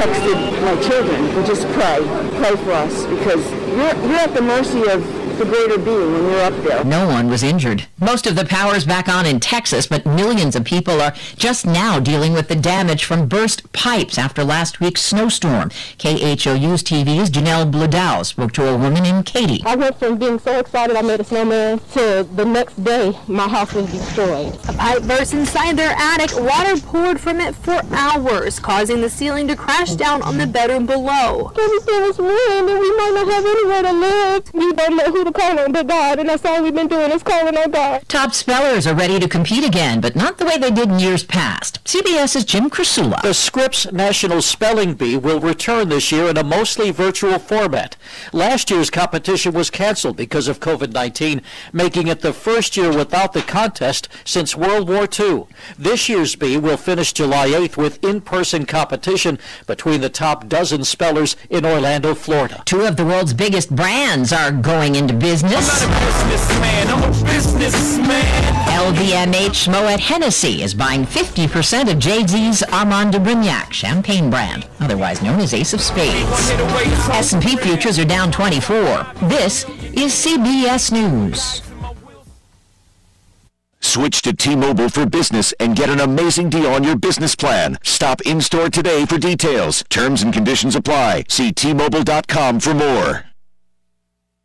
texted my children to just pray, pray for us because you're, you're at the mercy of the greater being when you're up there. No one was injured. Most of the power is back on in Texas, but millions of people are just now dealing with the damage from burst pipes after last week's snowstorm. KHOU's TV's Janelle Bludow spoke to a woman named Katie. I went from being so excited I made a snowman to the next day my house was destroyed. A pipe burst inside their attic. Water poured from it for hours, causing the ceiling to crash down on the bedroom below. Everything was ruined and we might not have anywhere to live. We don't know who to call on but God, and that's all we've been doing is calling on God. Top spellers are ready to compete again, but not the way they did in years past. CBS's Jim Krasula. The Scripps National Spelling Bee will return this year in a mostly virtual format. Last year's competition was canceled because of COVID-19, making it the first year without the contest since World War II. This year's bee will finish July 8th with in-person competition between the top dozen spellers in Orlando, Florida. Two of the world's biggest brands are going into business. businessman, I'm a businessman. LVMH Moet Hennessy is buying 50% of Jay-Z's Armand de Brignac champagne brand, otherwise known as Ace of Spades. S&P futures are down 24. This is CBS News. Switch to T-Mobile for Business and get an amazing deal on your business plan. Stop in-store today for details. Terms and conditions apply. See T-Mobile.com for more.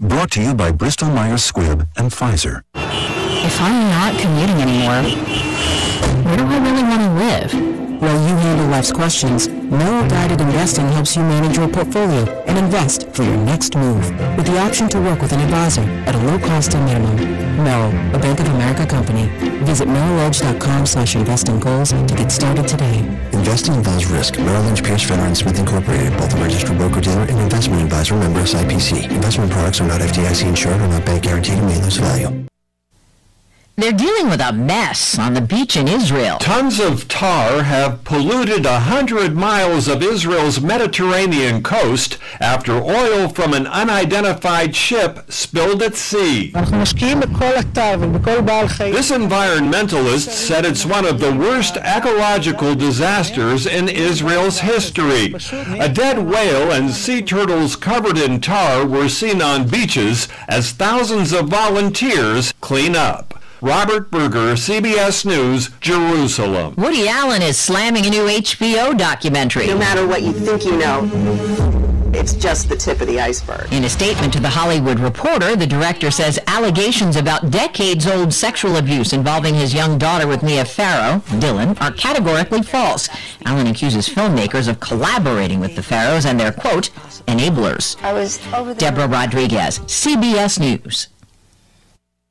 Brought to you by Bristol Myers Squibb and Pfizer. If I'm not commuting anymore, where do I really want to live? While you handle life's questions, Merrill Guided Investing helps you manage your portfolio and invest for your next move with the option to work with an advisor at a low cost and minimum. Merrill, a Bank of America company. Visit merrilledge.com slash investing goals to get started today. Investing involves risk. Merrill Lynch, Pierce, Fenner, and Smith Incorporated, both a registered broker-dealer and investment advisor member SIPC. Investment products are not FDIC insured or not bank guaranteed and may lose value. They're dealing with a mess on the beach in Israel. Tons of tar have polluted a hundred miles of Israel's Mediterranean coast after oil from an unidentified ship spilled at sea. This environmentalist said it's one of the worst ecological disasters in Israel's history. A dead whale and sea turtles covered in tar were seen on beaches as thousands of volunteers clean up. Robert Berger, CBS News, Jerusalem. Woody Allen is slamming a new HBO documentary. No matter what you think you know, it's just the tip of the iceberg. In a statement to The Hollywood Reporter, the director says allegations about decades-old sexual abuse involving his young daughter with Mia Farrow, Dylan, are categorically false. Allen accuses filmmakers of collaborating with the Farrows and their, quote, enablers. I was over there. Deborah Rodriguez, CBS News.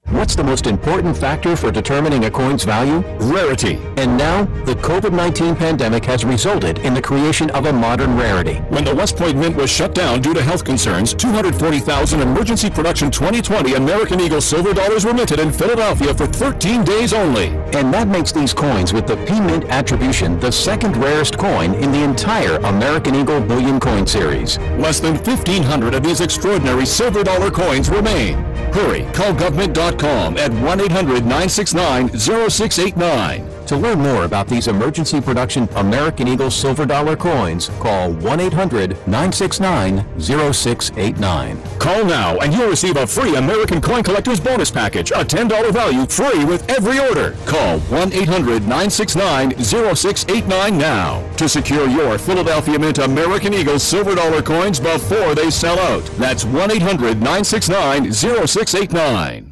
What's the most important factor for determining a coin's value? Rarity. And now, the COVID-19 pandemic has resulted in the creation of a modern rarity. When the West Point Mint was shut down due to health concerns, 240,000 emergency production 2020 American Eagle silver dollars were minted in Philadelphia for 13 days only. And that makes these coins with the P-Mint attribution the second rarest coin in the entire American Eagle Bullion Coin Series. Less than 1,500 of these extraordinary silver dollar coins remain. Hurry, call GovMint.com at 1-800-969-0689. To learn more about these emergency production American Eagle silver dollar coins, call 1-800-969-0689. Call now and you'll receive a free American Coin Collector's Bonus Package, a $10 value free with every order. Call 1-800-969-0689 now to secure your Philadelphia Mint American Eagle silver dollar coins before they sell out. That's 1-800-969-0689.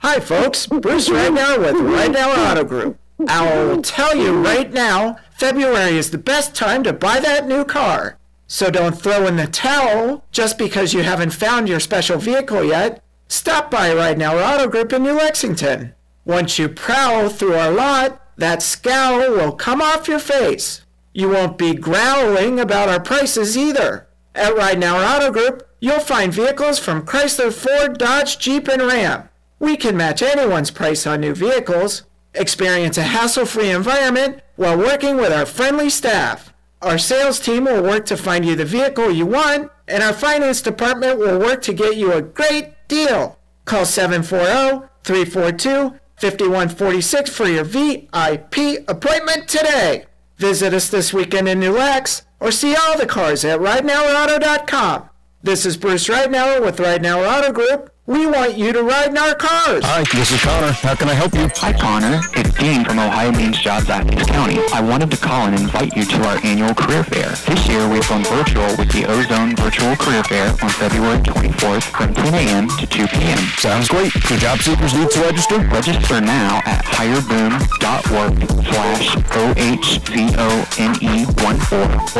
Hi folks, Bruce Ragnar with Ragnar Auto Group. I'll tell you right now, February is the best time to buy that new car. So don't throw in the towel just because you haven't found your special vehicle yet. Stop by Ragnar Auto Group in New Lexington. Once you prowl through our lot, that scowl will come off your face. You won't be growling about our prices either. At Right Auto Group, you'll find vehicles from Chrysler, Ford, Dodge, Jeep, and Ram. We can match anyone's price on new vehicles. Experience a hassle-free environment while working with our friendly staff. Our sales team will work to find you the vehicle you want, and our finance department will work to get you a great deal. Call 740-342-5146 for your VIP appointment today. Visit us this weekend in New Lex or see all the cars at RideNowAuto.com. This is Bruce Ridenauer with Ridenauer Auto Group. We want you to ride in our cars. Hi, this is Connor. How can I help you? Hi, Connor. It's Dean from Ohio Means Jobs Athens County. I wanted to call and invite you to our annual career fair. This year, we've gone virtual with the OHZONE Virtual Career Fair on February 24th from 10 a.m. to 2 p.m. Sounds great. Do job seekers need to register? Register now at hireboom.org slash O-H-Z-O-N-E-1-4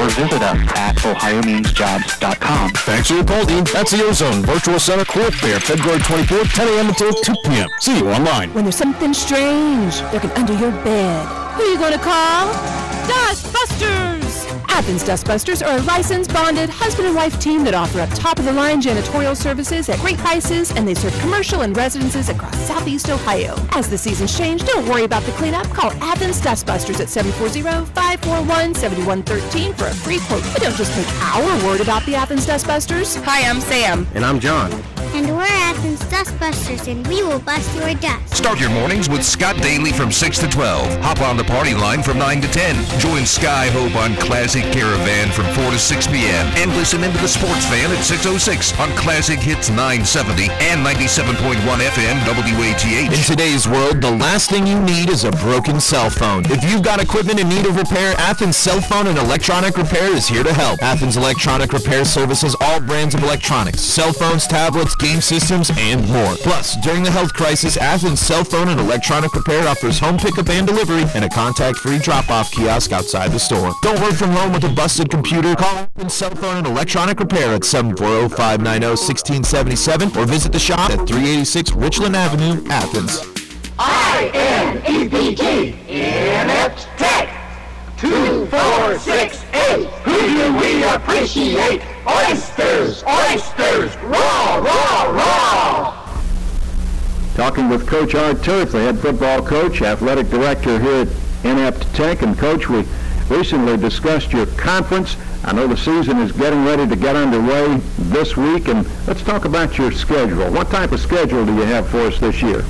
or visit us at ohiomeansjobs.com. Thanks for your call, Dean. That's the OHZONE Virtual Center Career Fair, February 24th, 10 a.m. until 2 p.m. See you online. When there's something strange lurking under your bed, who are you gonna call? Dustbusters! Athens Dustbusters are a licensed, bonded husband and wife team that offer up top-of-the-line janitorial services at great prices, and they serve commercial and residences across southeast Ohio. As the seasons change, don't worry about the cleanup. Call Athens Dustbusters at 740-541-7113 for a free quote. But don't just take our word about the Athens Dustbusters. Hi, I'm Sam. And I'm John. And we're Athens Dustbusters, and we will bust your dust. Start your mornings with Scott Daly from 6 to 12. Hop on the party line from 9 to 10. Join Sky Hope on Classic Take caravan from 4 to 6 p.m. And listen into the Sports Fan at 606 on Classic Hits 970 and 97.1 FM WATH. In today's world, the last thing you need is a broken cell phone. If you've got equipment in need of repair, Athens Cell Phone and Electronic Repair is here to help. Athens Electronic Repair services all brands of electronics, cell phones, tablets, game systems, and more. Plus, during the health crisis, Athens Cell Phone and Electronic Repair offers home pickup and delivery and a contact-free drop-off kiosk outside the store. Don't work from home with a busted computer. Call Athens Cell Phone and Electronic Repair at 740-590-1677 or visit the shop at 386 Richland Avenue, Athens. I-N-E-P-T, Inept Tech. Two, four, six, eight. Who do we appreciate? Oysters, oysters, raw, raw, raw. Talking with Coach Art Turf, the head football coach, athletic director here at Inept Tech. And Coach, we recently discussed your conference. I know the season is getting ready to get underway this week. And let's talk about your schedule. What type of schedule do you have for us this year?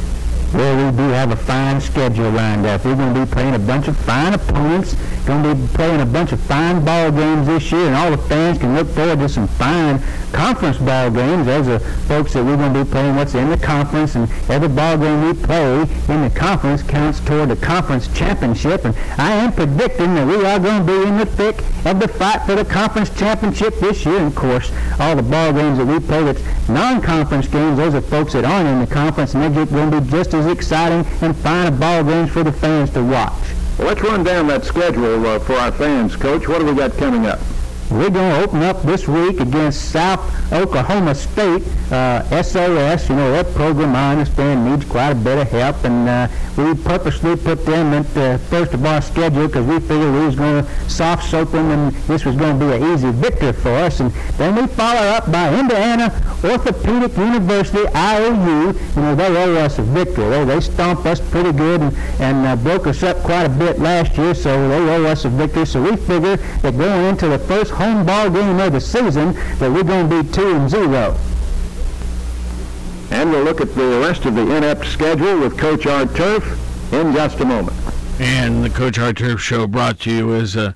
Well, we do have a fine schedule lined up. We're going to be playing a bunch of fine opponents. Going to be playing a bunch of fine ball games this year, and all the fans can look forward to some fine conference ball games. Those are folks that we're going to be playing what's in the conference, and every ball game we play in the conference counts toward the conference championship. And I am predicting that we are going to be in the thick of the fight for the conference championship this year. And of course, all the ball games that we play that's non-conference games, those are folks that aren't in the conference, and they're going to be just as exciting and fine ball games for the fans to watch. Well, let's run down that schedule uh, for our fans, Coach. What do we got coming up? We're going to open up this week against South Oklahoma State, uh, SOS. You know, that program, I understand, needs quite a bit of help, and uh, we purposely put them at the first of our schedule because we figured we was going to soft soap them, and this was going to be an easy victory for us. And then we follow up by Indiana Orthopedic University, IOU. You know, they owe us a victory. They, they stomped us pretty good and, and uh, broke us up quite a bit last year, so they owe us a victory. So we figure that going into the first home ball game of the season that we're going to be 2 and 0. And we'll look at the rest of the inept schedule with Coach Art Turf in just a moment. And the Coach Art Turf Show brought to you is a,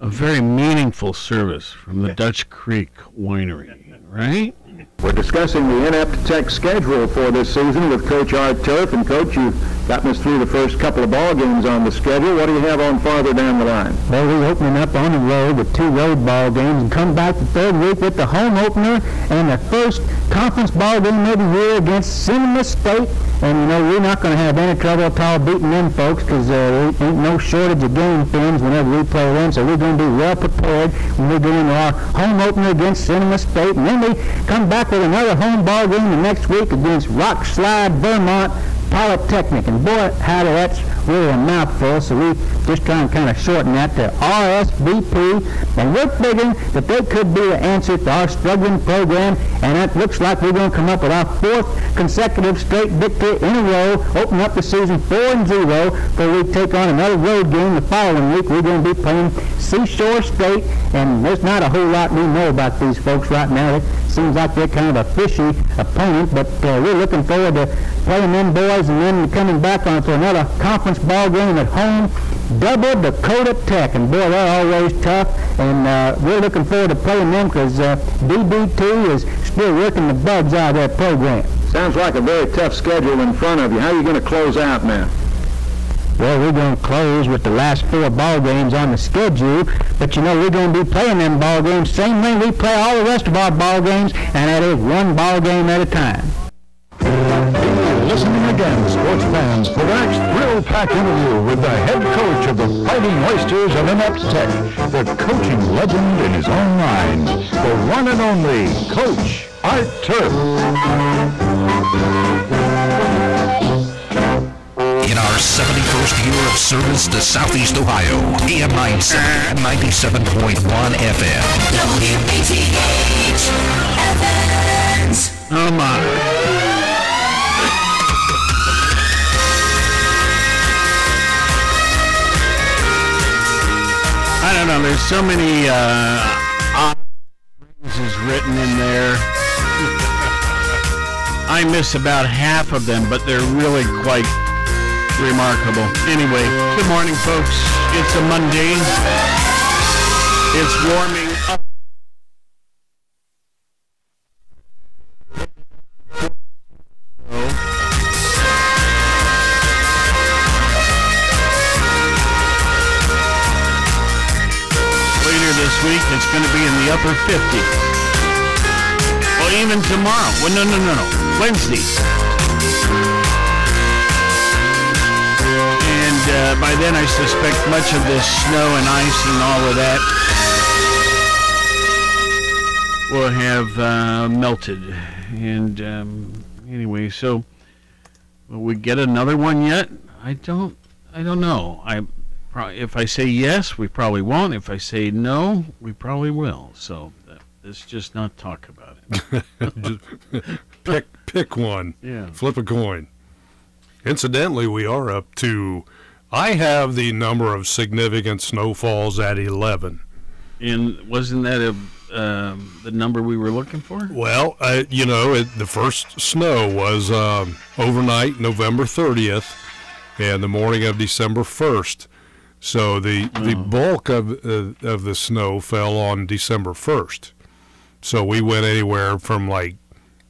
a very meaningful service from the Dutch Creek Winery, right? We're discussing the inept tech schedule for this season with Coach Art Turf. And Coach, you've gotten us through the first couple of ball games on the schedule. What do you have on farther down the line? Well, we're opening up on the road with two road ball games and come back the third week with the home opener and the first conference ball game of the year against Cinema State. And, you know, we're not going to have any trouble at all beating them folks because uh, there ain't no shortage of game films whenever we play them. So we're going to be well prepared when we get into our home opener against Cinema State. And then we come back with another home ball game the next week against Rock Slide, Vermont. Polytechnic. And boy, howdy, that's really a mouthful, so we just try and kind of shorten that to RSVP. And we're figuring that they could be the answer to our struggling program, and it looks like we're going to come up with our fourth consecutive straight victory in a row, open up the season 4 and 0, before we take on another road game the following week. We're going to be playing Seashore State, and there's not a whole lot we know about these folks right now. It seems like they're kind of a fishy opponent, but uh, we're looking forward to playing them boys and then coming back on to another conference ball game at home. Double Dakota Tech, and boy, they're always tough, and uh, we're looking forward to playing them because uh, DB2 is still working the bugs out of their program. Sounds like a very tough schedule in front of you. How are you going to close out now? Well, we're going to close with the last four ball games on the schedule, but you know we're going to be playing them ball games same way we play all the rest of our ball games, and that is one ball game at a time. Listening again, sports fans, for the next thrill-packed interview with the head coach of the Fighting Oysters of Inept Tech, the coaching legend in his own mind, the one and only Coach Art Turf. In our 71st year of service to Southeast Ohio, AM 970 97.1 FM. WATH Athens. Oh my. I don't know. There's so many uh, written in there. I miss about half of them, but they're really quite remarkable. Anyway, good morning, folks. It's a Monday. It's warming 50. Or even tomorrow. Well, no, no, no, no. Wednesday. And uh, by then I suspect much of this snow and ice and all of that will have uh, melted. And um, anyway, so will we get another one yet? I don't. I don't know. I if I say yes, we probably won't. If I say no, we probably will. So uh, let's just not talk about it. pick pick one. Yeah. Flip a coin. Incidentally, we are up to. I have the number of significant snowfalls at eleven. And wasn't that a um, the number we were looking for? Well, uh, you know, it, the first snow was um, overnight, November 30th, and the morning of December 1st. So the the bulk of uh, of the snow fell on December 1st. So we went anywhere from like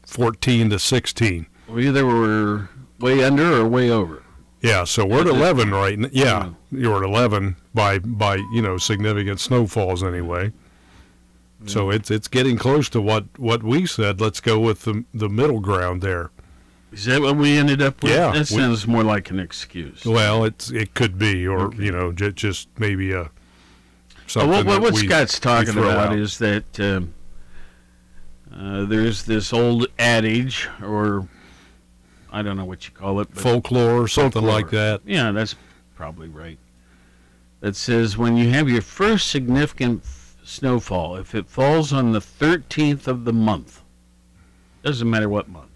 14 to 16. We either were way under or way over. Yeah, so we're at 11 right now. Yeah, you're at 11 by by you know significant snowfalls anyway. So it's it's getting close to what what we said. Let's go with the the middle ground there. Is that what we ended up with? Yeah, That we- sounds more like an excuse. Well, it's it could be, or you know, j- just maybe a Well, something. what, what, that what we- Scott's talking about out. is that um, uh, there's this old adage, or I don't know what you call it, but folklore or something like that. Yeah, that's probably right. That says when you have your first significant f- snowfall, if it falls on the 13th of the month, doesn't matter what month,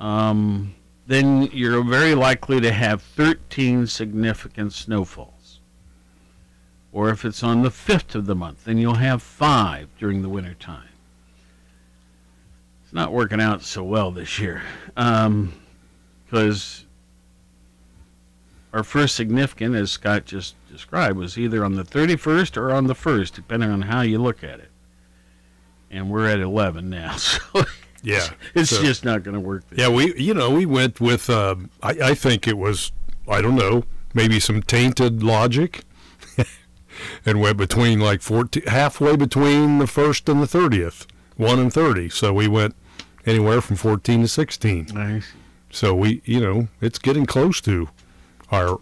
um, then you're very likely to have 13 significant snowfalls. Or if it's on the 5th of the month, then you'll have five during the winter time. It's not working out so well this year. Because our first significant, as Scott just described, was either on the 31st or on the 1st, depending on how you look at it. And we're at 11 now, so Yeah, it's so- just not going to work. Yeah, we you know we went with uh, I I think it was I don't know maybe some tainted logic, and went between like 14, halfway between the first and the thirtieth, one and thirty. So we went anywhere from fourteen to sixteen. Nice. So we you know it's getting close to our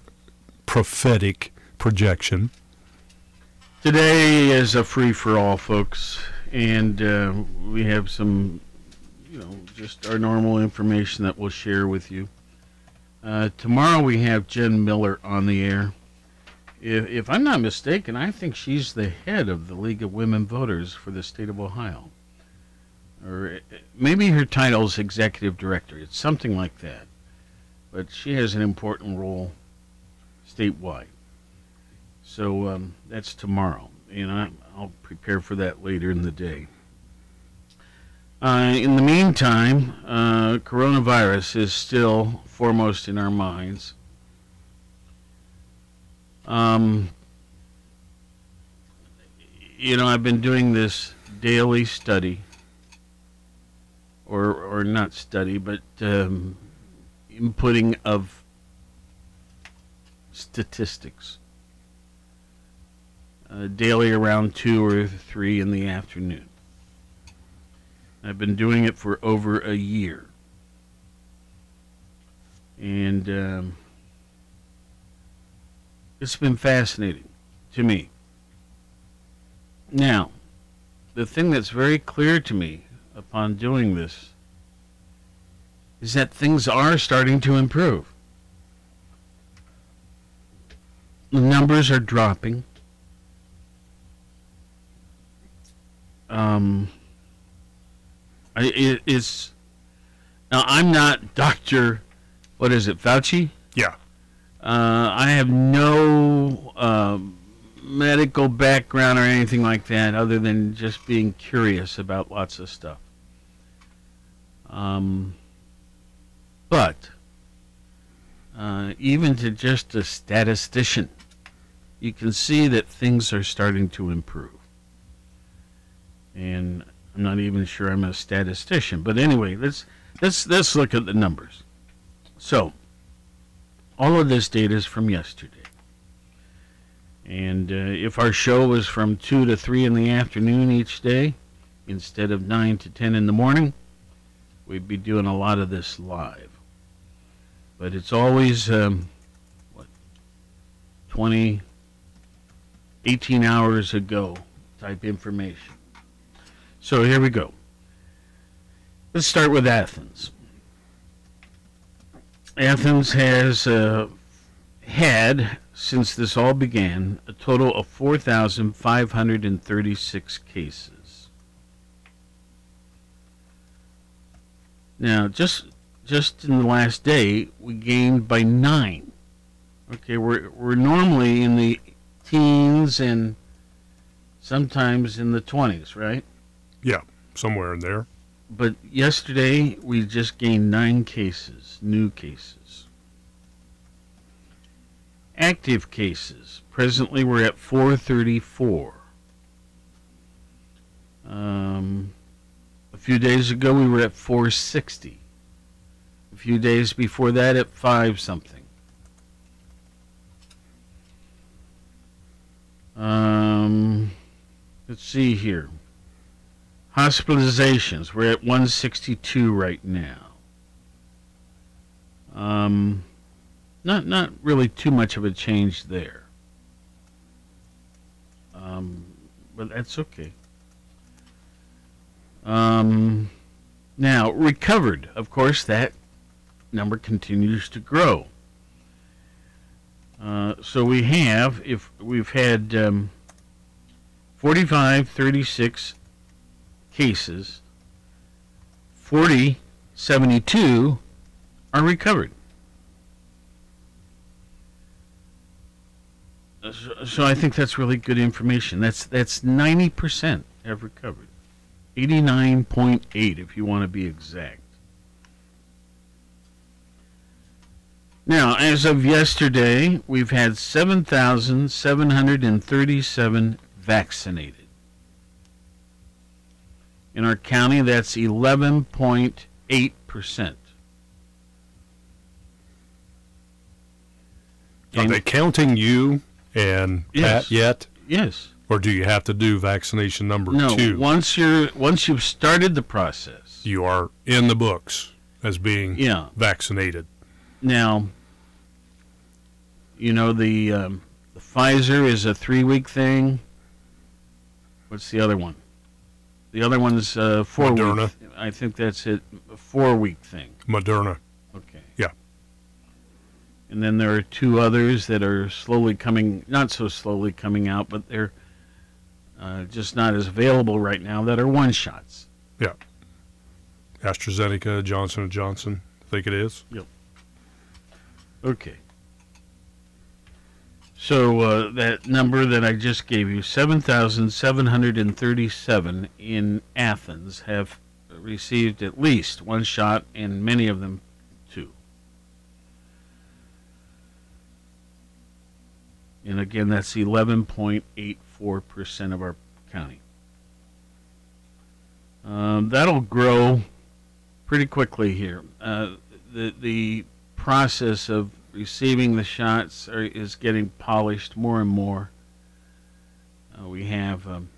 prophetic projection. Today is a free for all, folks, and uh, we have some, just our normal information that we'll share with you. Uh, tomorrow we have Jen Miller on the air. If, if I'm not mistaken, I think she's the head of the League of Women Voters for the state of Ohio. Or uh, maybe her title's executive director. It's something like that. But she has an important role statewide. So um, that's tomorrow. And I, I'll prepare for that later in the day. Uh, in the meantime, uh, coronavirus is still foremost in our minds. Um, you know, I've been doing this daily study, or or not study, but um, inputting of statistics uh, daily around two or three in the afternoon. I've been doing it for over a year. And um, it's been fascinating to me. Now, the thing that's very clear to me upon doing this is that things are starting to improve. The numbers are dropping. Um, it, it's now I'm not Doctor. What is it, Fauci? Yeah. Uh, I have no uh, medical background or anything like that, other than just being curious about lots of stuff. Um, but uh, even to just a statistician, you can see that things are starting to improve. And I'm not even sure I'm a statistician, but anyway, let's let's let's look at the numbers. So, all of this data is from yesterday. And uh, if our show was from 2 to 3 in the afternoon each day, instead of 9 to 10 in the morning, we'd be doing a lot of this live. But it's always, um, what, 20, 18 hours ago type information. So here we go. Let's start with Athens. Athens has uh, had, since this all began, a total of 4,536 cases. Now, just just in the last day, we gained by nine. Okay, we're we're normally in the teens and sometimes in the 20s, right? Yeah, somewhere in there. But yesterday we just gained nine cases, new cases. Active cases. Presently we're at 434. Um, a few days ago we were at 460. A few days before that at 5 something. Um, let's see here. Hospitalizations, we're at 162 right now. Um, not not really too much of a change there. Um, but that's okay. Um, now recovered, of course, that number continues to grow. Uh, so we have, if we've had um, 45, 36 cases, 40, 72 are recovered. So, so I think that's really good information. That's that's 90% have recovered. 89.8 if you want to be exact. Now, as of yesterday, we've had 7,737 vaccinated. In our county, that's 11.8%. Are they counting you and Yes. Pat yet? Yes. Or do you have to do vaccination number No, two? once you're once you've started the process, You are in the books as being Yeah. vaccinated. Now, you know the um, the Pfizer is a three week thing. What's the other one? The other one's uh, four Moderna. week. I think that's it. A four week thing. Moderna. Okay. Yeah. and then there are two others that are slowly coming, not so slowly coming out, but they're uh, just not as available right now. That are one shots. Yeah. AstraZeneca, Johnson and Johnson. I think it is. Yep. Okay. So uh, that number that I just gave you, 7,737 in Athens, have received at least one shot, and many of them two. And again, that's 11.84% of our county. Um, that'll grow pretty quickly here. Uh, the the process of receiving the shots are, is getting polished more and more. Uh, we have um,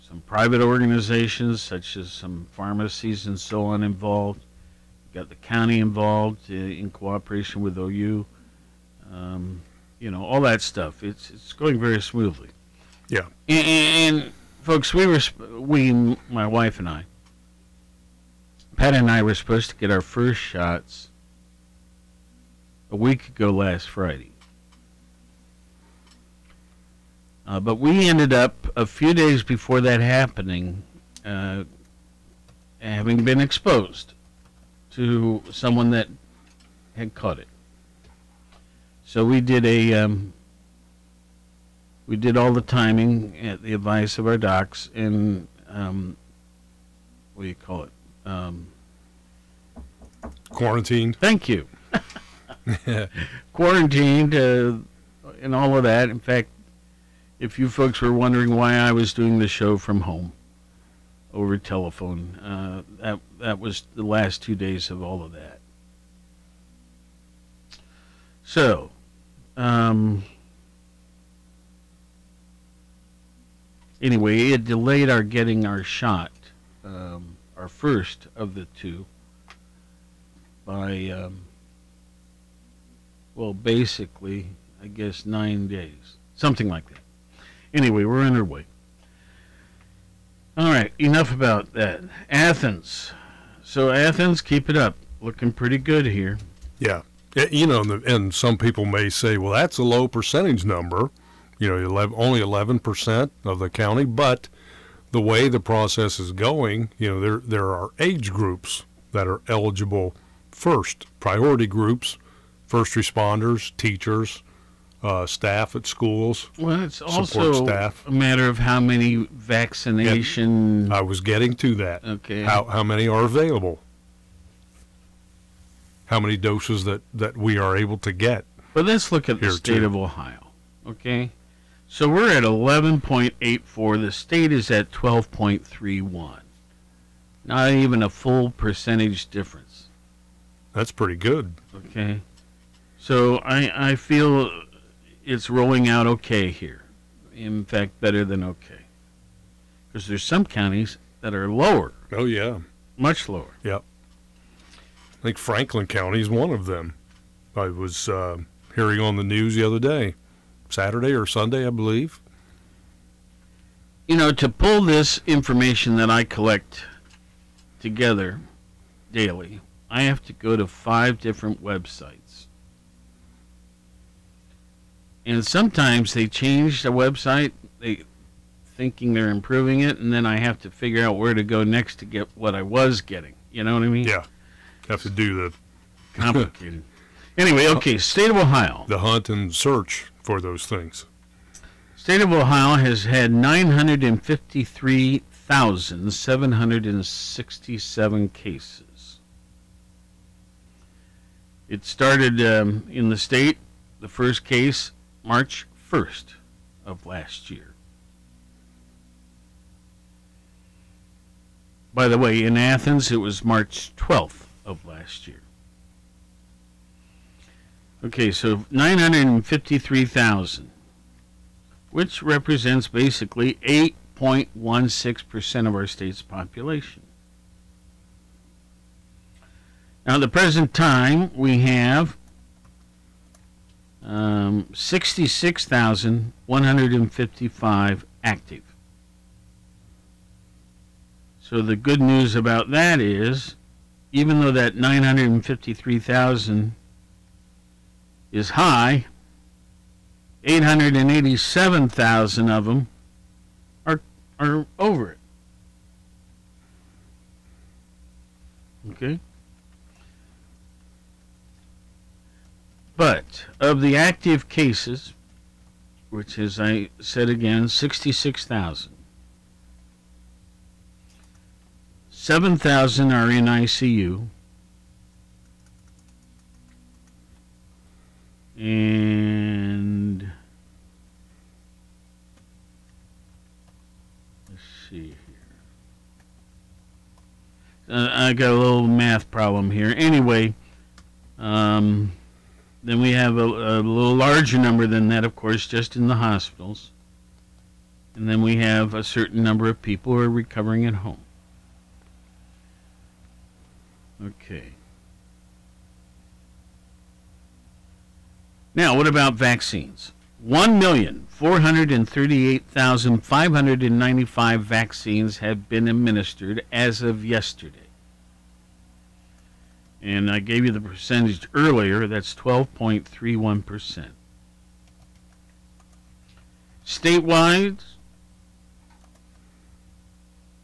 some private organizations, such as some pharmacies and so on, involved. We've got the county involved uh, in cooperation with OU. Um, you know, all that stuff. It's it's going very smoothly. Yeah. And, and folks, we were sp- we, my wife and I, Pat and I were supposed to get our first shots a week ago last Friday. Uh, but we ended up a few days before that happening, uh, having been exposed to someone that had caught it. So we did a um, we did all the timing at the advice of our docs and um, what do you call it? Um, Quarantined. Thank you. Quarantined uh, and all of that. In fact, if you folks were wondering why I was doing the show from home over telephone, uh, that that was the last two days of all of that. So, um, anyway, it delayed our getting our shot, um, our first of the two, by, um, well, basically, I guess nine days, something like that. Anyway, we're on our way. All right, enough about that. Athens. So Athens, keep it up. Looking pretty good here. Yeah. You know, and, the, and some people may say, well, that's a low percentage number, you know, 11, only 11% of the county. But the way the process is going, you know, there, there are age groups that are eligible first, priority groups, first responders, teachers, uh, staff at schools. Well, it's also staff. a matter of how many vaccination. I was getting to that. Okay. How, how many are available? How many doses that, that we are able to get? But let's look at the state too. of Ohio. Okay. So we're at 11.84. The state is at 12.31. Not even a full percentage difference. That's pretty good. Okay. So I, I feel it's rolling out okay here. In fact, better than okay. Because there's some counties that are lower, Oh, yeah. much lower. Yep. I think Franklin County is one of them. I was uh, hearing on the news the other day, Saturday or Sunday, I believe. You know, to pull this information that I collect together daily, I have to go to five different websites. And sometimes they change the website, they thinking they're improving it, and then I have to figure out where to go next to get what I was getting. You know what I mean? Yeah. Have to do the Complicated. anyway, okay, state of Ohio. the hunt and search for those things. State of Ohio has had 953,767 cases. It started um, in the state, the first case, March 1st of last year. By the way, in Athens, it was March 12th of last year. Okay, so 953,000 which represents basically 8.16% of our state's population. Now, at the present time, we have um, 66,155 active. So, the good news about that is, even though that 953,000 is high. 887,000 of them are are over it. Okay? But of the active cases, which as I said again, 66,000. 7,000 are in ICU. And let's see here. Uh, I got a little math problem here. Anyway, um, then we have a, a little larger number than that, of course, just in the hospitals. And then we have a certain number of people who are recovering at home. Okay. Now, what about vaccines? 1,438,595 vaccines have been administered as of yesterday. And I gave you the percentage earlier, that's 12.31%. Statewide,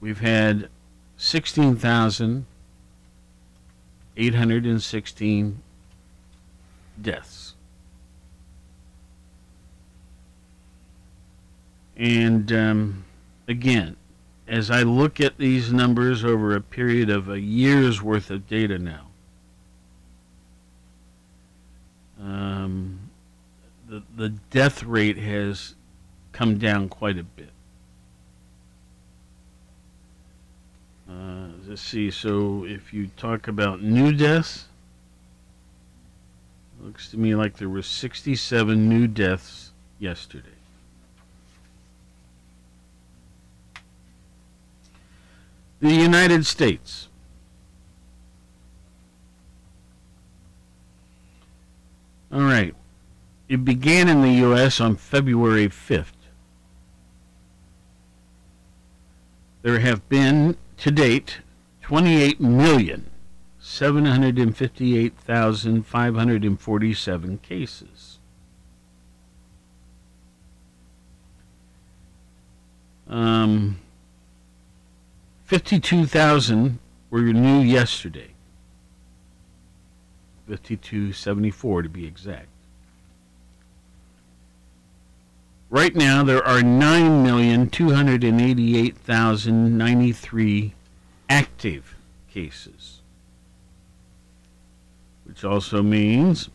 we've had 16,816 deaths. And um, again, as I look at these numbers over a period of a year's worth of data now, um, the the death rate has come down quite a bit. Uh, let's see. So if you talk about new deaths, looks to me like there were 67 new deaths yesterday. The United States. All right. It began in the U.S. on February 5th. There have been, to date, 28,758,547 cases. Um, 52,000 were new yesterday. 5274 to be exact. Right now, there are 9,288,093 active cases, which also means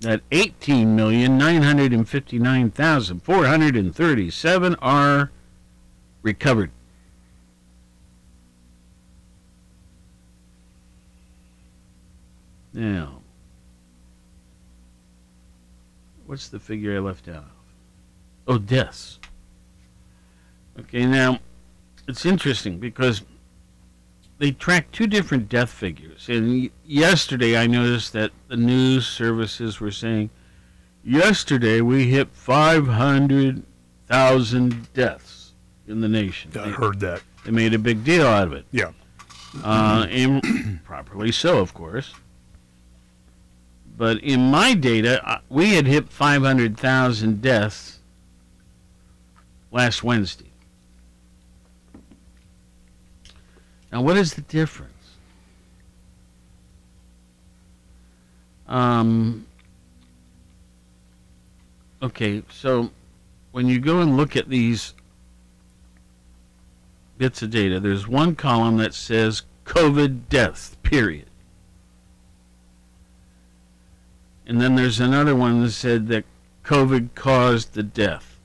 that 18,959,437 are recovered. Now, what's the figure I left out? Oh, deaths. Okay, now it's interesting because they track two different death figures. And yesterday I noticed that the news services were saying, yesterday we hit 500,000 deaths in the nation. I heard that. They made a big deal out of it. Yeah. Uh, and properly so, of course. But in my data, we had hit 500,000 deaths last Wednesday. Now, what is the difference? Um, okay, so when you go and look at these bits of data, there's one column that says COVID deaths, period. And then there's another one that said that COVID caused the death.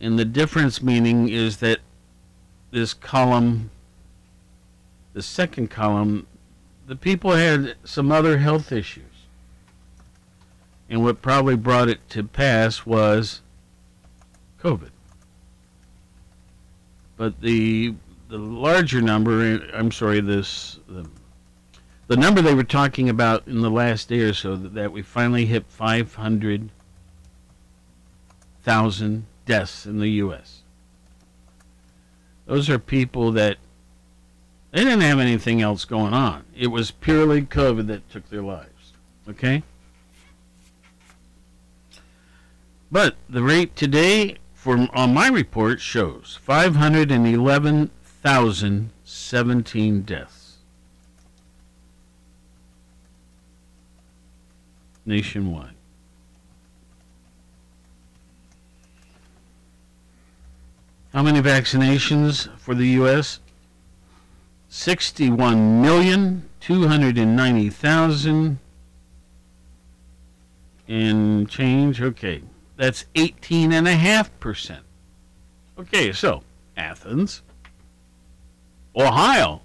And the difference meaning is that this column, the second column, the people had some other health issues. And what probably brought it to pass was COVID. But the the larger number, I'm sorry, this the the number they were talking about in the last day or so that, we finally hit 500,000 deaths in the U.S. Those are people that They didn't have anything else going on. It was purely COVID that took their lives. Okay? But the rate today for on my report shows 511,017 deaths nationwide. How many vaccinations for the U.S.? 61 million 290,000 and change. Okay, that's 18 and a half percent. Okay, so Athens, Ohio,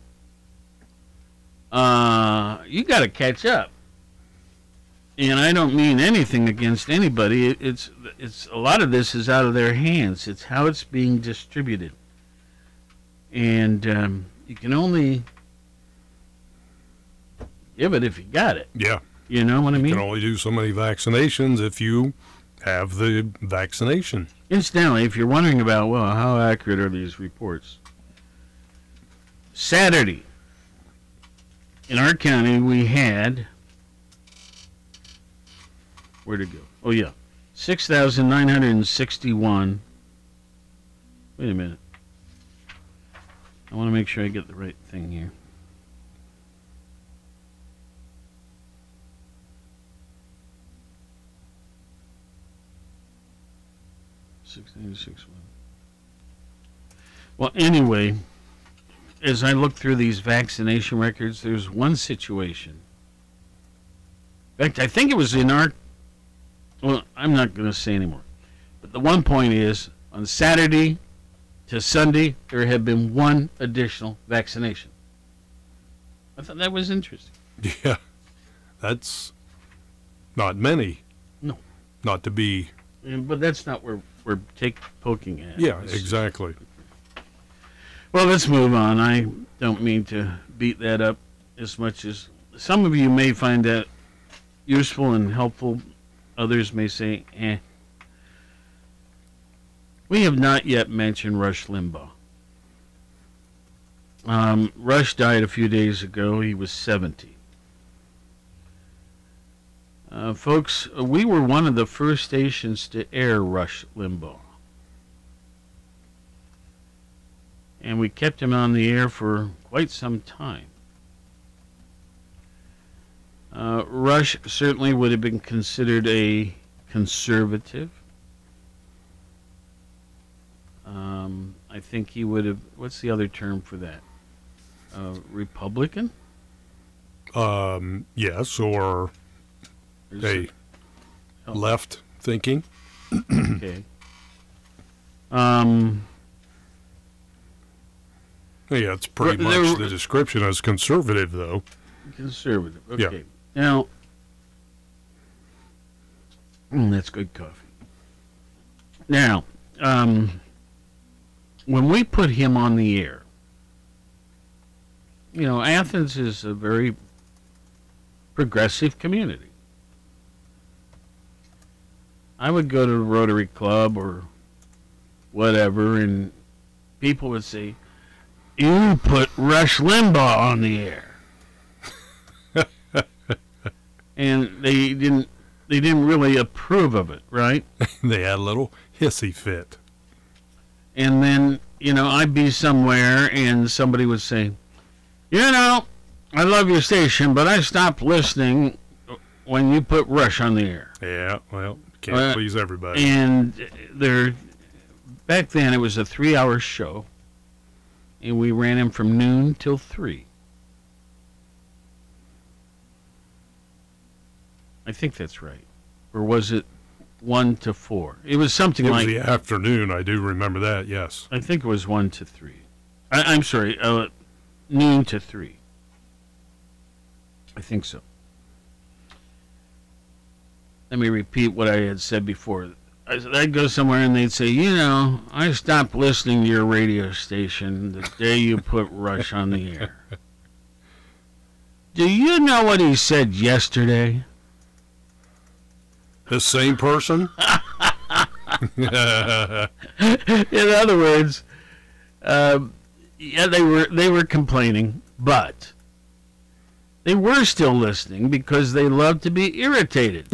uh, you got to catch up. And I don't mean anything against anybody. It, it's it's a lot of this is out of their hands. It's how it's being distributed, and um, you can only give it if you got it. Yeah. You know what I mean. You can only do so many vaccinations if you have the vaccination. Incidentally, if you're wondering about, well, how accurate are these reports? Saturday, in our county, we had. Where'd it go? Oh, yeah. 6,961. Wait a minute. I want to make sure I get the right thing here. Six nine six. Well, anyway, as I look through these vaccination records, there's one situation. In fact, I think it was in our. Well, I'm not going to say anymore. But the one point is on Saturday to Sunday, there had been one additional vaccination. I thought that was interesting. Yeah. That's not many. No. Not to be. And- But that's not where we're take poking at. Yeah, It's- exactly. Well, let's move on. I don't mean to beat that up as much as some of you may find that useful and helpful. Others may say, eh. We have not yet mentioned Rush Limbaugh. Um, Rush died a few days ago. He was 70. Uh, folks, we were one of the first stations to air Rush Limbaugh. and we kept him on the air for quite some time. Uh, Rush certainly would have been considered a conservative. Um, I think he would have. What's the other term for that? Uh, Republican? Um, yes, or There's a left thinking. okay. Um, Yeah, it's pretty much the description as conservative, though. conservative. Yeah. Now, Mm, that's good coffee. Now, um, when we put him on the air, you know, Athens is a very progressive community. I would go to the Rotary Club or whatever, and people would say, "You put Rush Limbaugh on the air," and they didn't. They didn't really approve of it, right? they had a little hissy fit. And then, you know, I'd be somewhere and somebody would say, You know, I love your station, but I stopped listening when you put Rush on the air. Yeah, well, can't Uh, please everybody. And there, back then it was a three hour show, and we ran him from noon till three. I think that's right. Or was it one to four? It was something it was like the afternoon. I do remember that. Yes. I think it was one to three. I, I'm sorry, uh, noon to three. I think so. Let me repeat what I had said before. I, I'd go somewhere and they'd say, you know, I stopped listening to your radio station the day you put Rush on the air. Do you know what he said yesterday? The same person. In other words, um, yeah, they were they were complaining, but they were still listening because they love to be irritated.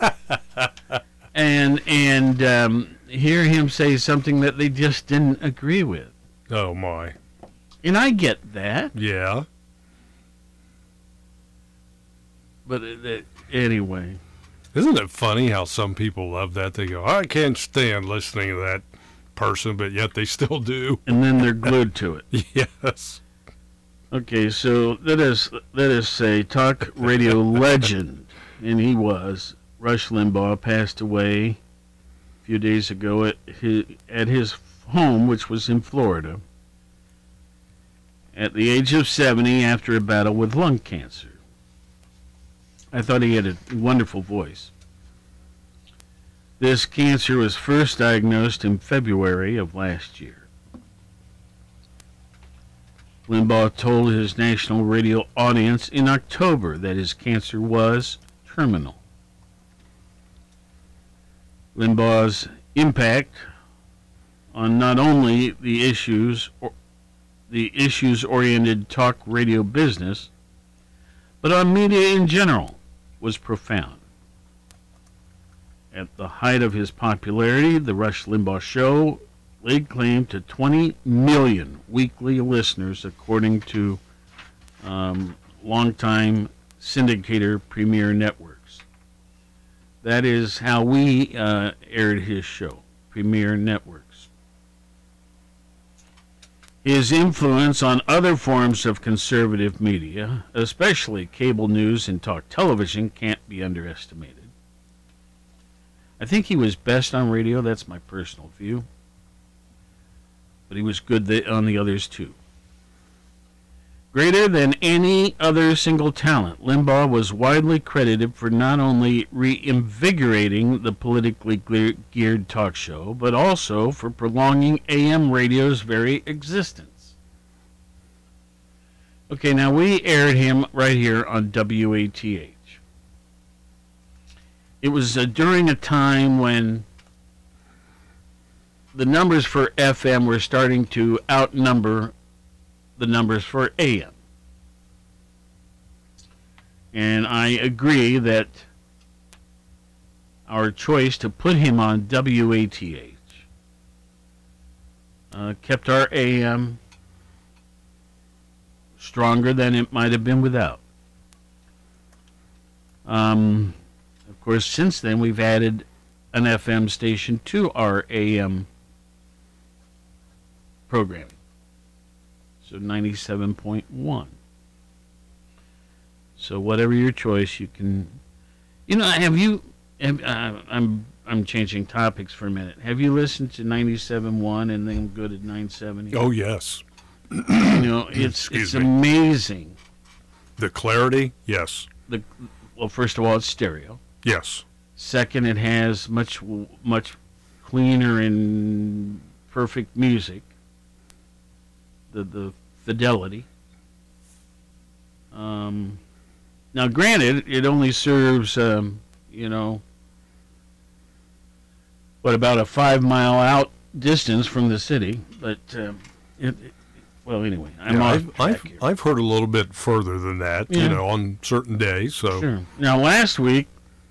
and and um, hear him say something that they just didn't agree with. Oh my. And I get that, Yeah. but it, it- anyway, Isn't it funny how some people love that? They go, I can't stand listening to that person, but yet they still do. and then they're glued to it. Yes. Okay, so let us let us say talk radio legend, and he was Rush Limbaugh passed away a few days ago at his at his home, which was in Florida, at the age of seventy after a battle with lung cancer. I thought he had a wonderful voice. This cancer was first diagnosed in February of last year. Limbaugh told his national radio audience in October that his cancer was terminal. Limbaugh's impact on not only the issues or the issues-oriented talk radio business, but on media in general was profound. At the height of his popularity, the Rush Limbaugh Show laid claim to 20 million weekly listeners, according to um, longtime syndicator Premier Networks. That is how we uh, aired his show, Premier Networks. His influence on other forms of conservative media, especially cable news and talk television, can't be underestimated. I think he was best on radio, that's my personal view but he was good on the others too. Greater than any other single talent, Limbaugh was widely credited for not only reinvigorating the politically geared talk show, but also for prolonging AM radio's very existence. Okay, now we aired him right here on WATH. It was uh, during a time when the numbers for FM were starting to outnumber the numbers for AM. And I agree that our choice to put him on WATH uh, kept our AM stronger than it might have been without. Um, of course, since then we've added an FM station to our AM programming. So 97.1. So whatever your choice, you can. You know, have you? Have, uh, I'm I'm changing topics for a minute. Have you listened to 97.1 and then go to 970? Oh, yes. you know, it's Excuse it's me. amazing. The clarity, yes. The well, first of all, it's stereo. Yes. Second, it has much much cleaner and perfect music. The the fidelity. Um, now, granted, it only serves um, you know what about a five mile out distance from the city, but um, it, it- well, anyway, I'm Yeah, off I've, I've, I've heard a little bit further than that, Yeah. you know, on certain days. So Sure. Now, last week,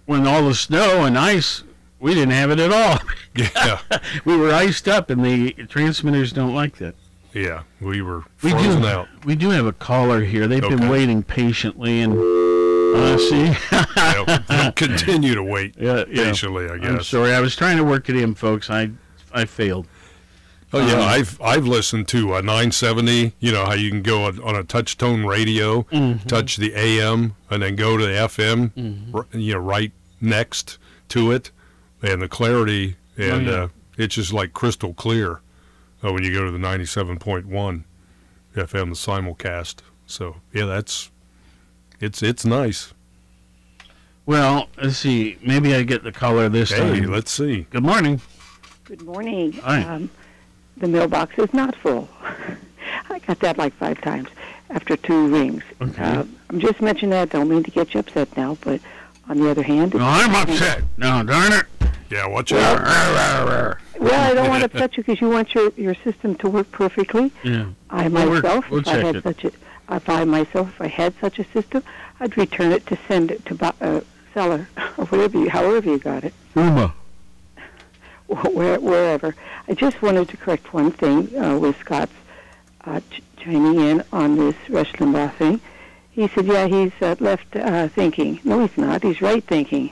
when all the snow and ice, we didn't have it at all. Yeah. we were iced up, and the transmitters don't like that. Yeah, we were We do. out. We do have a caller here. They've been waiting patiently, and uh, see. they'll, they'll continue to wait Yeah, yeah. patiently, I I'm guess. sorry. I was trying to work it in, folks. I I failed. Oh yeah, Um, I've I've listened to a 970. You know how you can go on, on a touch tone radio, Mhm. touch the AM, and then go to the FM. Mhm. r- you know, right next to it, and the clarity, and Oh, yeah. uh, it's just like crystal clear uh, when you go to the 97.1 FM, the simulcast. So yeah, that's it's it's nice. Well, let's see. Maybe I get the caller this Hey, time. let's see. Good morning. Good morning. Hi. Um, the mailbox is not full. I got that like five times after two rings. Okay. Uh, I'm just mentioning that. Don't mean to get you upset now, but on the other hand, No, I'm upset. No, darn it. Yeah, watch out. Well, I don't want to upset you because you want your, your system to work perfectly. Yeah. I We'll myself, we'll if I had it. such a, if I myself, if I had such a system, I'd return it to send it to a uh, seller or whatever you, however you got it, Uma. where, wherever. I just wanted to correct one thing uh, with Scott's uh, ch- chiming in on this Rush Limbaugh thing. He said, "Yeah, he's uh, left uh, thinking." No, he's not. He's right thinking.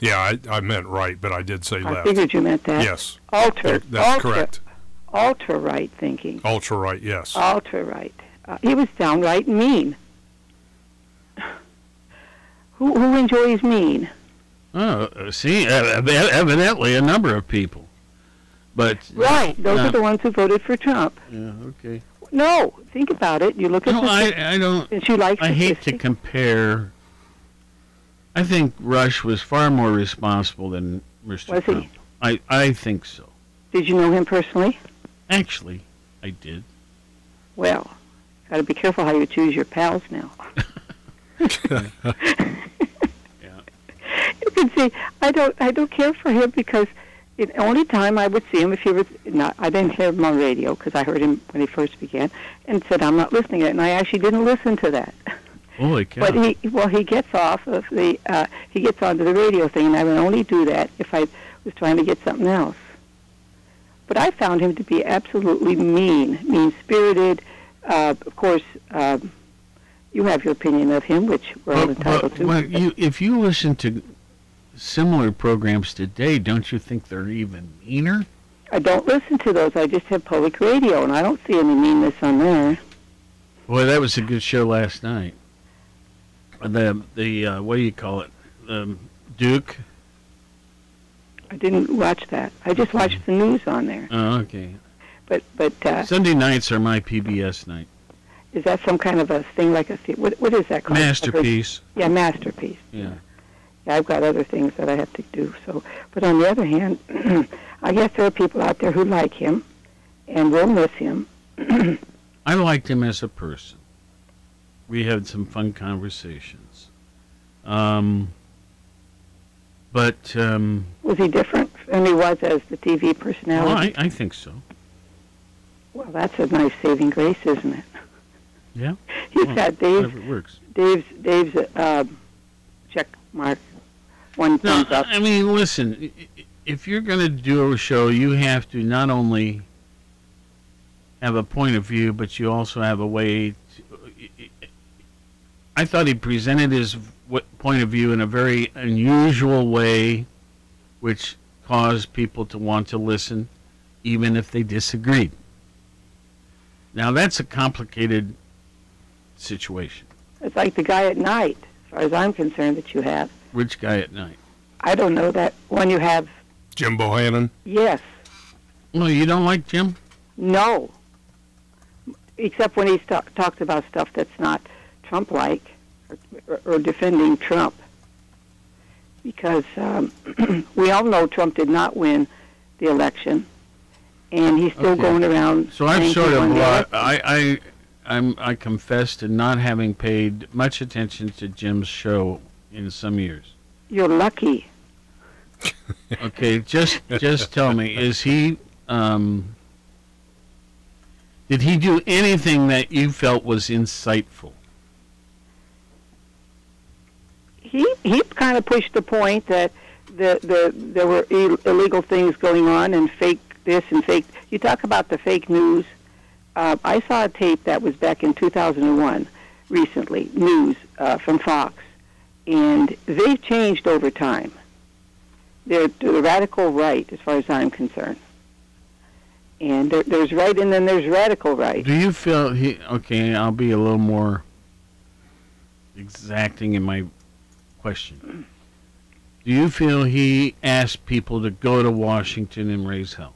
Yeah, I, I meant right, but I did say I left. I figured you meant that. Yes. Alter. That- that's ultra, correct. Ultra right thinking. Ultra right, yes. Ultra right. Uh, he was downright mean. Who who enjoys mean? Oh, uh, see, ev- ev- evidently a number of people. But Right. Those uh, are the ones who voted for Trump. Yeah. Okay. No, think about it. You look at No, the I, I don't. Since you like I hate to compare. I think Rush was far more responsible than Mr. Was he? I I think so. Did you know him personally? Actually, I did. Well, got to be careful how you choose your pals now. yeah. You can see, I don't, I don't care for him because the only time I would see him if he was not, I didn't hear him on radio because I heard him when he first began and said I'm not listening to it, and I actually didn't listen to that. Holy cow! But he, well, he gets off of the, uh, he gets onto the radio thing, and I would only do that if I was trying to get something else. But I found him to be absolutely mean, mean-spirited. Uh, of course, um, you have your opinion of him, which we're all entitled to. when you, if you listen to similar programs today, don't you think they're even meaner? I don't listen to those. I just have public radio, and I don't see any meanness on there. Boy, that was a good show last night. The the uh, what do you call it? Um, Duke. I didn't watch that. I just watched the news on there. Oh, okay. But but uh, Sunday nights are my PBS night. is that some kind of a thing like a what what is that called? Masterpiece. Yeah, masterpiece. Yeah. Yeah, I've got other things that I have to do. So, but on the other hand, I guess there are people out there who like him and will miss him. I liked him as a person. We had some fun conversations. Um, but um, Was he different than he was as the TV well, personality? I, I think so. Well, that's a nice saving grace, isn't it? Yeah. He's Well, got Dave's. Dave's Dave's uh, check mark, one No, thumbs up. I mean, listen. If you're going to do a show, you have to not only have a point of view, but you also have a way. To, I thought he presented his w- point of view in a very unusual way, which caused people to want to listen, even if they disagreed. Now that's a complicated situation. It's like the guy at night, as far as I'm concerned, that you have. Which guy at night. I don't know that one you have. Jim Bohannon. Yes, Well, you don't like Jim? no. Except when he's ta- talked about stuff that's not Trump-like or, or defending Trump. Because um, we all know Trump did not win the election, and he's still Okay. going around. So I'm sort of won the lo- election. I I I'm I confess to not having paid much attention to Jim's show in some years. You're lucky. Okay, just just tell me, is he um did he do anything that you felt was insightful? He he kind of pushed the point that the the there were Ill- illegal things going on and fake this and fake. You talk about the fake news. Uh, I saw a tape that was back in 2001, recently news uh, from Fox, and they've changed over time. They're the radical right, as far as I'm concerned. And there, there's right, and then there's radical right. Do you feel he okay, I'll be a little more exacting in my question. Do you feel he asked people to go to Washington and raise hell?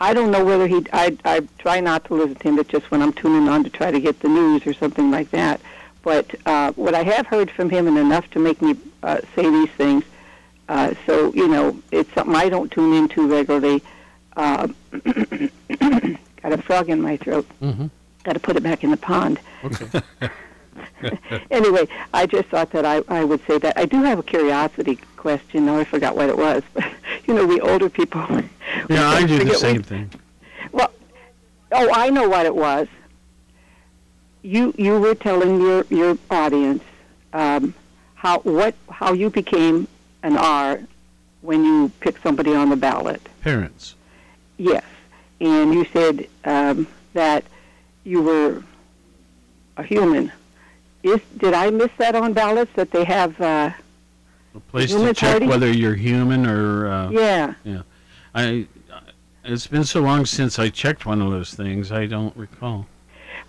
I don't know whether he. I I try not to listen to him, but just when I'm tuning on to try to get the news or something like that. But uh, what I have heard from him, and enough to make me uh, say these things. Uh, so you know, it's something I don't tune into regularly. Uh, got a frog in my throat. Mm-hmm. Got to put it back in the pond. Okay. anyway, I just thought that I, I would say that I do have a curiosity question. Now I forgot what it was. But you know, we older people. we Yeah, I do the same what- thing. Well, oh, I know what it was. You you were telling your your audience um, how what how you became an R when you picked somebody on the ballot. Parents. Yes, and you said um, that you were a human. Is did I miss that on ballots that they have? Uh, A place to check party? whether you're human or. Uh, Yeah. Yeah. I. It's been so long since I checked one of those things. I don't recall.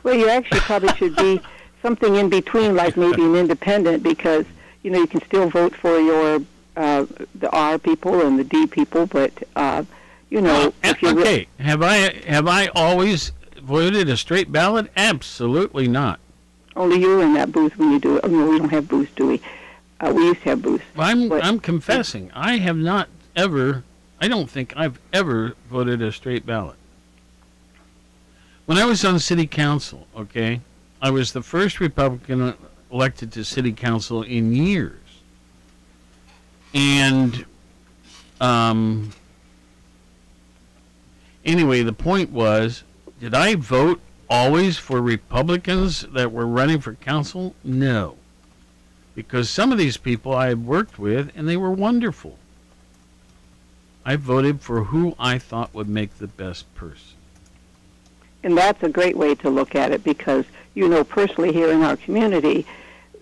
Well, you actually probably should be something in between, like maybe an independent, because you know you can still vote for your uh, the R people and the D people, but uh, you know if you re- Have I have I always voted a straight ballot? Absolutely not. Only you're in that booth when you do it. Oh, no, we don't have booths, do we? Uh, we used to have booths. I'm I'm confessing. I have not ever. I don't think I've ever voted a straight ballot. When I was on city council, okay, I was the first Republican elected to city council in years. And um anyway, the point was, did I vote always for Republicans that were running for council? No because some of these people I worked with and they were wonderful. I voted for who I thought would make the best person. And that's a great way to look at it because you know personally here in our community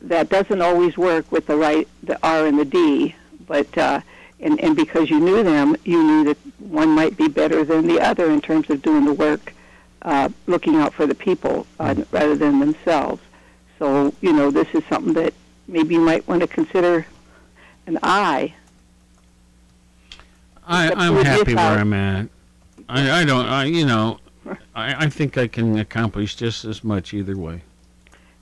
that doesn't always work with the right the R and the D, but uh, and and because you knew them, you knew that one might be better than the other in terms of doing the work, uh, looking out for the people uh, rather than themselves. So you know this is something that maybe you might want to consider an I. I, I'm happy where I'm at. I, I don't, I, you know, I, I think I can accomplish just as much either way.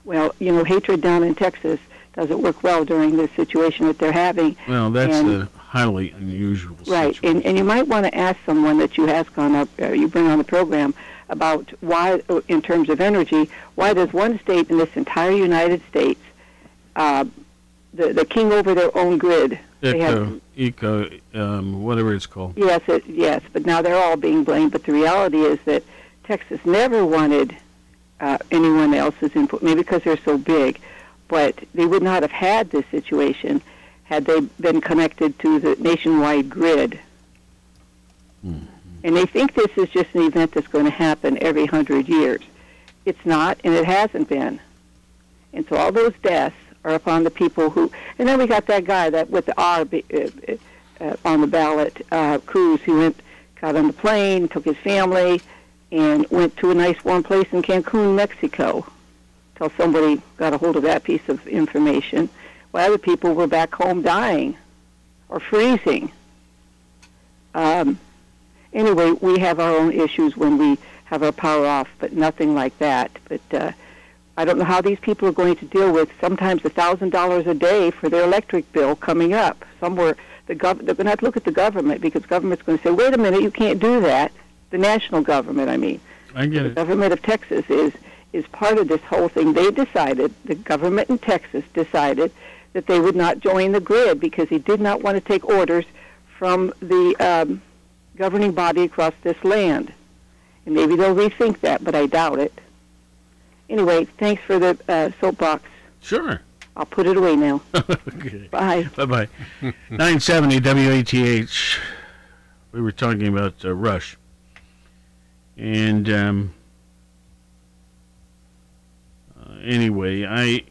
Well, you know, hatred down in Texas doesn't work well during this situation that they're having. Well, that's And- a highly unusual Right, and, and you might want to ask someone that you has gone up, uh, you bring on the program, about why, in terms of energy, why does one state in this entire United States, uh, the the king over their own grid? They have, Eco, eco, um, whatever it's called. yes, it, yes, but now they're all being blamed. But the reality is that Texas never wanted uh, anyone else's input, maybe because they're so big, but they would not have had this situation had they been connected to the nationwide grid. And they think this is just an event that's going to happen every hundred years. It's not, and it hasn't been. And so all those deaths are upon the people who. And then we got that guy that with the R uh, uh, on the ballot, uh, Cruz, who went, got on the plane, took his family, and went to a nice warm place in Cancun, Mexico, till somebody got a hold of that piece of information. While other people were back home dying or freezing. Um, anyway, we have our own issues when we have our power off, but nothing like that. But uh, I don't know how these people are going to deal with sometimes a thousand dollars a day for their electric bill coming up. Somewhere the gov- they're going to have to look at the government because government's going to say, "Wait a minute, you can't do that." The national government, I mean, I get it. the it. government of Texas is is part of this whole thing. They decided, the government in Texas decided that they would not join the grid because he did not want to take orders from the um, governing body across this land. And maybe they'll rethink that, but I doubt it. Anyway, thanks for the uh, soapbox. Sure. I'll put it away now. okay. Bye. Bye bye. 970 WATH. We were talking about uh, Rush. And um, uh, anyway, I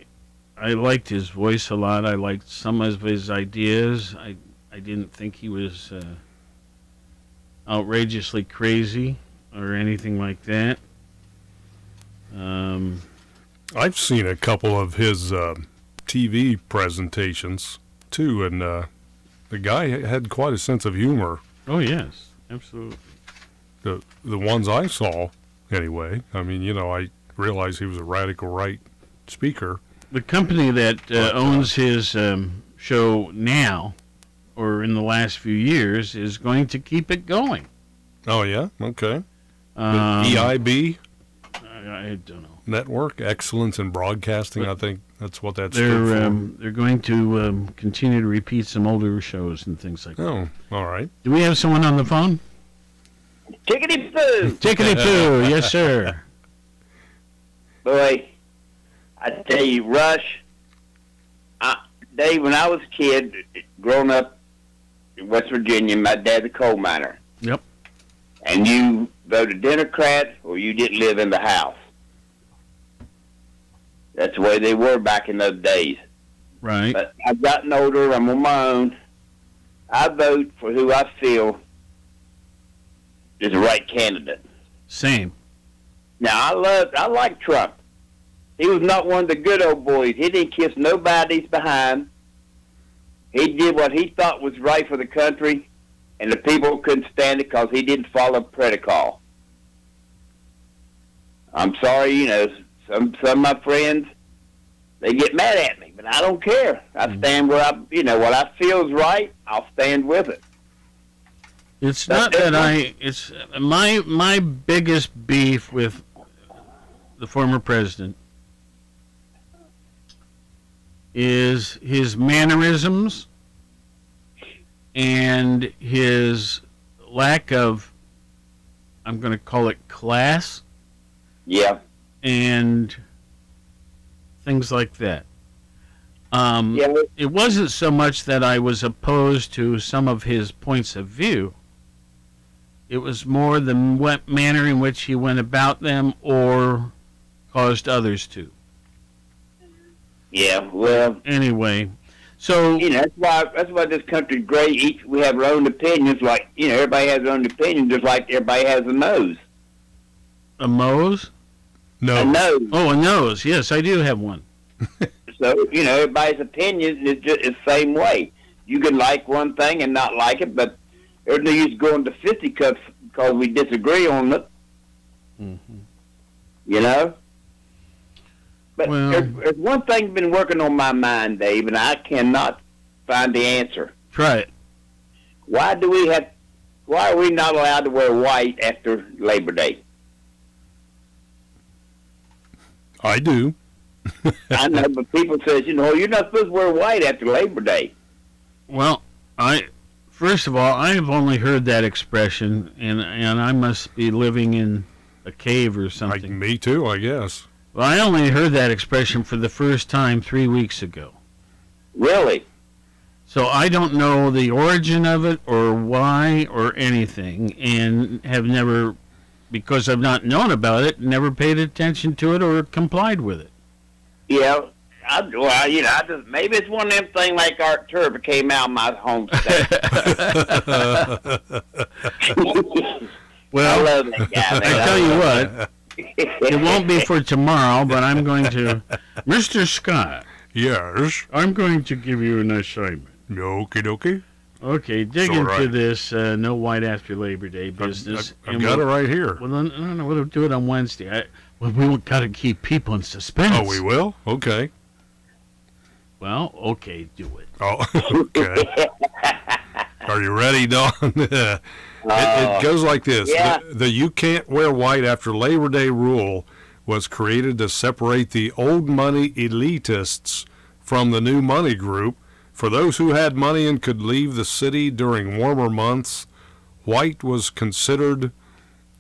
I liked his voice a lot. I liked some of his ideas. I I didn't think he was uh, outrageously crazy or anything like that. Um, I've seen a couple of his uh, TV presentations too, and uh, the guy had quite a sense of humor. oh yes, absolutely. The the ones I saw, anyway. I mean, you know, I realized he was a radical right speaker. the company that uh, owns his um, show now, or in the last few years, is going to keep it going. Oh yeah, okay. Um, EIB I, I don't know. network, Excellence in Broadcasting, I think That's what that's stood. They're um, they're going to um, continue to repeat some older shows and things like that. Oh, all right. Do we have someone on the phone? Tickety boo! Tickety poo, yes sir. Boy, I tell you, Rush. I, Dave, when I was a kid, growing up in West Virginia, my dad's a coal miner. Yep. And you voted Democrat, or you didn't live in the house. That's the way they were back in those days. Right. But I've gotten older. I'm on my own. I vote for who I feel is the right candidate. Same. Now I love, I like Trump. He was not one of the good old boys. He didn't kiss nobody's behind. He did what he thought was right for the country, and the people couldn't stand it because he didn't follow protocol. I'm sorry, you know, some some of my friends they get mad at me, but I don't care. I mm-hmm. stand where I, you know, what I feel is right. I'll stand with it. It's not that I. It's my my biggest beef with the former president is his mannerisms and his lack of. I'm going to call it class Yeah. and things like that. Um, Yeah. It wasn't so much that I was opposed to some of his points of view. It was more the manner in which he went about them or caused others to. Yeah. Well, Anyway, so you know that's why that's why this country's great. Each we have our own opinions. Like you know, everybody has their own opinion, just like everybody has a nose. a nose? No. A nose. Oh, a nose. Yes, I do have one. So you know, everybody's opinion is just the same way. You can like one thing and not like it, but there's no use going to fisticuffs because we disagree on it. Mm-hmm. You know. But Well- there's, there's one thing been working on my mind, Dave, and I cannot find the answer. Try it. Why do we have? Why are we not allowed to wear white after Labor Day? I do. I know, but people says, you know, you're not supposed to wear white after Labor Day. Well, I first of all, I have only heard that expression, and and I must be living in a cave or something. me too, I guess. Well, I only heard that expression for the first time three weeks ago. Really? So I don't know the origin of it or why or anything, and have never, because I've not known about it, never paid attention to it or complied with it. Yeah. I, well, you know, I just, maybe it's one of them things like Art Turner came out of my home state. Well, I love that guy. I tell you what, it won't be for tomorrow, but I'm going to, Mr. Scott. Yes. I'm going to give you an assignment. Okie dokie. Okay, dig It's all into right. this uh, no white after Labor Day business. I've and got we'll- it right here. Well, then, no, no, we'll do it on Wednesday. I, well, we got to keep people in suspense. Oh, we will? Okay. Well, okay, do it. Oh, okay. Are you ready, Don? It, it Uh, goes like this. yeah. The, the you can't wear white after Labor Day rule was created to separate the old money elitists from the new money group. For those who had money and could leave the city during warmer months, white was considered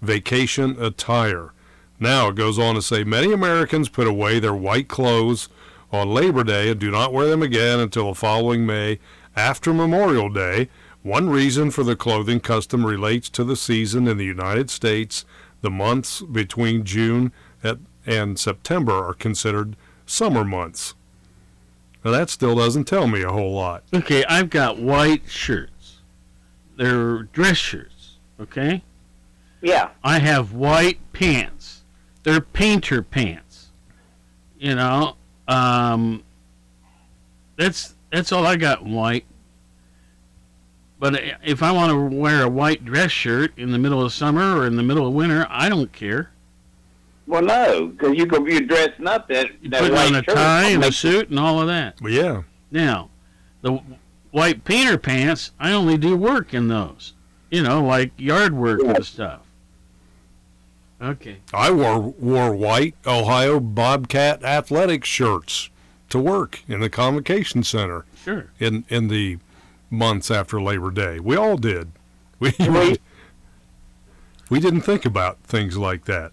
vacation attire. Now it goes on to say many Americans put away their white clothes on Labor Day and do not wear them again until the following May after Memorial Day. One reason for the clothing custom relates to the season in the United States. The months between June and September are considered summer months. Now that still doesn't tell me a whole lot. Okay, I've got white shirts. They're dress shirts, okay? Yeah. I have white pants. They're painter pants. You know, um, that's that's all I got in white. But if I want to wear a white dress shirt in the middle of summer or in the middle of winter, I don't care. Well, no, because you could be dressing up that, that Putting white on a shirt. tie and a suit and all of that. Well, yeah. Now, the white painter pants, I only do work in those. You know, like yard work and stuff. Okay. I wore wore white Ohio Bobcat athletic shirts to work in the convocation center. Sure. In in the months after Labor Day, we all did. We We- we didn't think about things like that.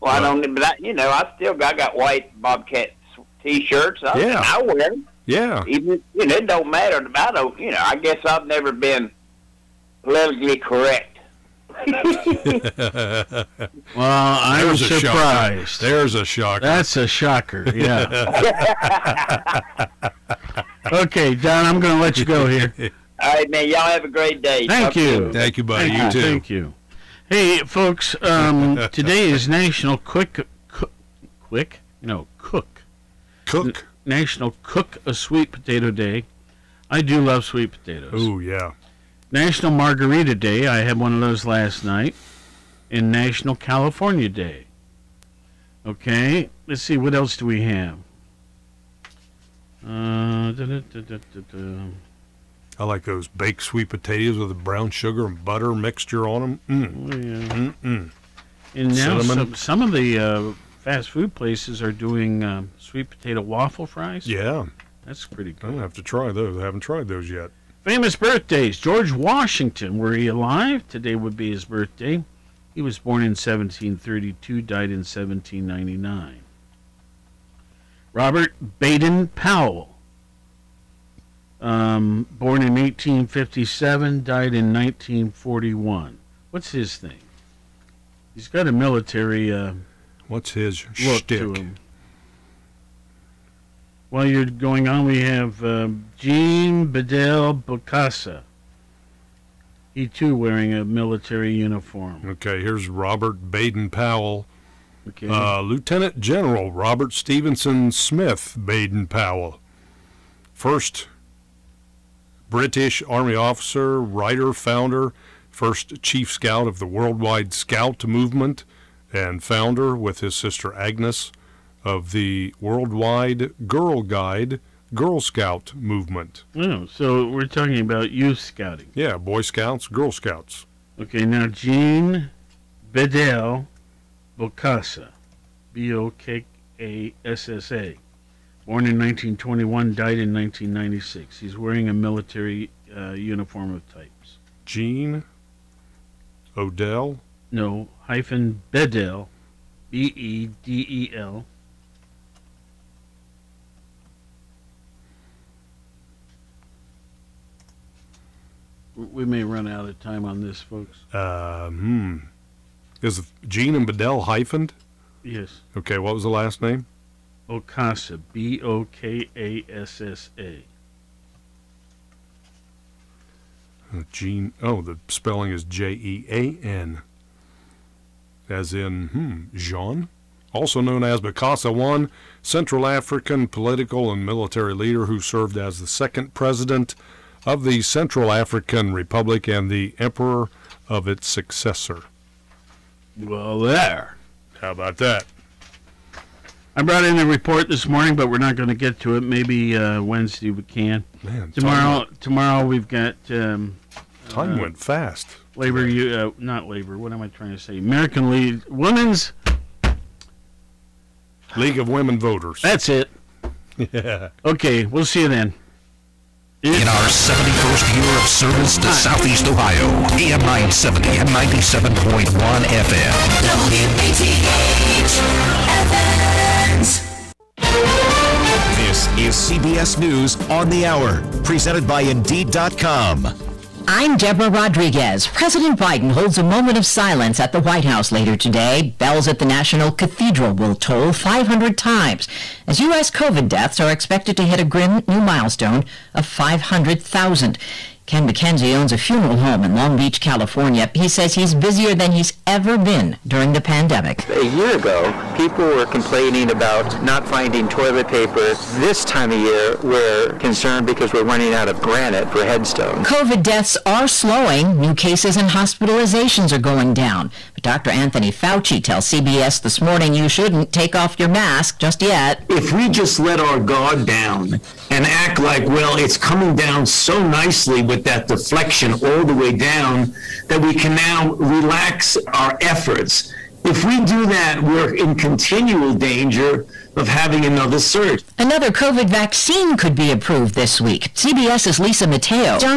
Well, I don't, but I, you know, I still got, I got white Bobcat T-shirts. I, Yeah. I wear them. Yeah. Even you know, it don't matter. I don't. You know, I guess I've never been politically correct. Well, I was There's a surprised. There's a shocker. That's a shocker. Yeah. okay, Don, I'm going to let you go here. All right, man. Y'all have a great day. Thank Talk to you. Thank you, buddy. Thank You too. Thank you. Hey, folks. Um, today is National Quick, Cook, Quick, no, Cook, Cook, National Cook a Sweet Potato Day. I do love sweet potatoes. Oh yeah. National Margarita Day. I had one of those last night. And National California Day. Okay, let's see. What else do we have? Uh, da, da, da. I like those baked sweet potatoes with the brown sugar and butter mixture on them. Mm. Oh, yeah. Mm-mm. And now some, some of the uh, fast food places are doing um, sweet potato waffle fries. Yeah. That's pretty good. I'm gonna have to try those. I haven't tried those yet. Famous birthdays. George Washington. Were he alive? Today would be his birthday. He was born in 1732, died in 1799. Robert Baden Powell. Um, born in 1857, died in 1941. What's his thing? He's got a military uh, What's his look shtick? to him. While you're going on, we have um, Jean Bedell Bokassa. He too wearing a military uniform. Okay, here's Robert Baden Powell. Okay. Uh, Lieutenant General Robert Stevenson Smith Baden Powell. First British Army officer, writer, founder, first Chief Scout of the Worldwide Scout Movement, and founder with his sister Agnes of the Worldwide Girl Guide Girl Scout Movement. Oh, so we're talking about youth scouting. Yeah, Boy Scouts, Girl Scouts. Okay, now Jean Bedell Bokassa, B O K A S S A, born in 1921, died in 1996. He's wearing a military uh, uniform of types. Gene Odell. No, hyphen Bedell, B E D E L. We may run out of time on this, folks. Uh, hmm. Is Gene and Bedell hyphened? Yes. Okay, what was the last name? Okasa, B O K A S S A. Uh, Gene. Oh, the spelling is J E A N. As in, hmm, Jean. Also known as Bokassa I, Central African political and military leader who served as the second president of the Central African Republic and the emperor of its successor. Well, there. How about that? I brought in a report this morning, but we're not going to get to it. Maybe uh, Wednesday we can. Man, tomorrow, tomorrow we've got um, Time uh, went fast. labor. U- Uh, not labor. What am I trying to say? American League Women's. League of Women Voters. That's it. Yeah. Okay, we'll see you then. In our 71st year of service to Southeast Ohio, AM 970 and 97.1 FM. WATH Athens. This is CBS News on the Hour, presented by Indeed.com. I'm Deborah Rodriguez. President Biden holds a moment of silence at the White House later today. Bells at the National Cathedral will toll 500 times as U.S. COVID deaths are expected to hit a grim new milestone of 500,000. Ken McKenzie owns a funeral home in Long Beach, California. He says he's busier than he's ever been during the pandemic. A year ago, people were complaining about not finding toilet paper. This time of year, we're concerned because we're running out of granite for headstones. COVID deaths are slowing. New cases and hospitalizations are going down. Dr. Anthony Fauci tells CBS this morning you shouldn't take off your mask just yet. If we just let our guard down and act like, well, it's coming down so nicely with that deflection all the way down that we can now relax our efforts. If we do that, we're in continual danger of having another surge. Another COVID vaccine could be approved this week. CBS's Lisa Mateo.